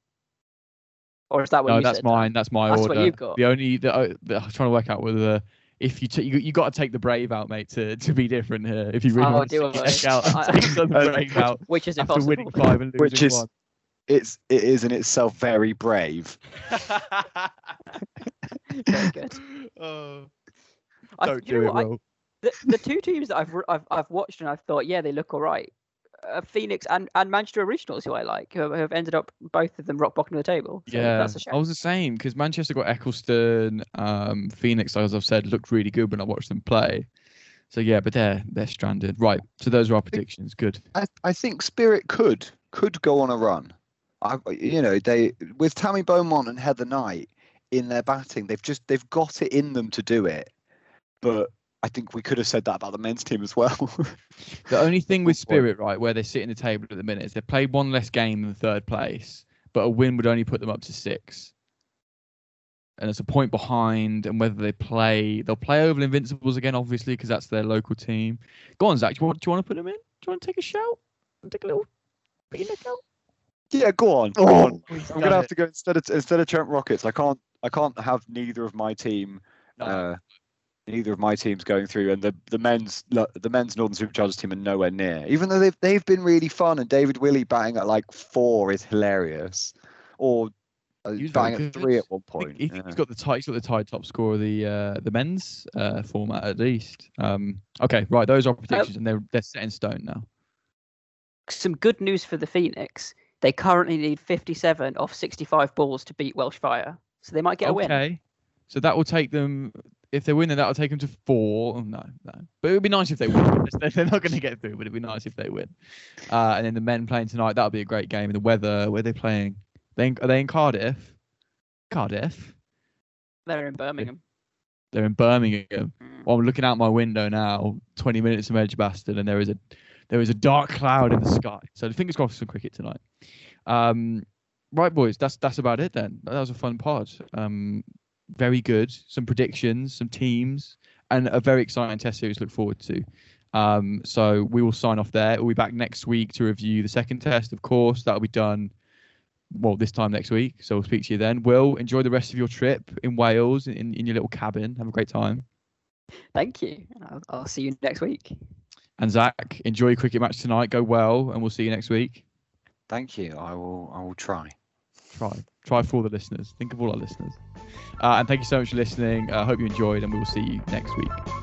Or is that what you said? no, you that's said? mine. That's my that's order. What you've got. The only the, uh, the, I'm trying to work out whether if you t- you, you got to take the brave out, mate, to, to be different here. If you really oh, want to check out, take some brave out, which is after impossible. winning five and losing which is, one. It's it is in itself very brave. very good. Oh. I, do it, I, the, the two teams that I've, I've I've watched and I've thought, yeah, they look all right. Uh, Phoenix and, and Manchester Originals, who I like, who have, who have, ended up both of them rock bottom of the table. So yeah, I was the same because Manchester got Ecclestone. Um, Phoenix, as I've said, looked really good when I watched them play. So yeah, but they're they're stranded. Right. So those are our predictions. Good. I, I think Spirit could could go on a run. I, you know, they with Tammy Beaumont and Heather Knight in their batting, they've just they've got it in them to do it. But I think we could have said that about the men's team as well. the only thing with Spirit, right, where they sit in the table at the minute, is they played one less game than third place, but a win would only put them up to six. And it's a point behind, and whether they play, they'll play over the Invincibles again, obviously, because that's their local team. Go on, Zach. Do you want, do you want to put them in? Do you want to take a shout? Take a little peanut out? Yeah, go on. Go oh, on. I'm gonna have to go instead of instead of Trent Rockets. I can't I can't have neither of my team. No. Uh, neither of my teams going through, and the the men's the men's Northern Superchargers team are nowhere near. Even though they've they've been really fun, and David Willey batting at like four is hilarious, or uh, batting at three at one point. He, has got the tight, he's got the tied top score of the uh, the men's uh, format at least. Um, okay, right, those are predictions, and they're they're set in stone now. Some good news for the Phoenix. They currently need 57 off 65 balls to beat Welsh Fire, so they might get okay. a win. Okay, so that will take them if they win, then that'll take them to four. Oh, no, no. But it would be nice if they win. They're not going to get through, but it'd be nice if they win. Uh, and then the men playing tonight, that'll be a great game. And the weather, where are they playing? They in, are they in Cardiff? Cardiff. They're in Birmingham. They're in Birmingham. Mm. Well, I'm looking out my window now, 20 minutes from Edgbaston, and there is a there is a dark cloud in the sky. So fingers crossed for some cricket tonight. Um, right, boys, that's that's about it then. That was a fun pod. Um, very good. Some predictions, some teams, and a very exciting test series to look forward to. Um, so we will sign off there. We'll be back next week to review the second test, of course. That'll be done, well, this time next week. So we'll speak to you then. Will, enjoy the rest of your trip in Wales, in, in your little cabin. Have a great time. Thank you. I'll, I'll see you next week. And Zach, enjoy your cricket match tonight. Go well, and we'll see you next week. Thank you. I will. I will try. Try. Try for all the listeners. Think of all our listeners. Uh, and thank you so much for listening. I uh, hope you enjoyed, and we will see you next week.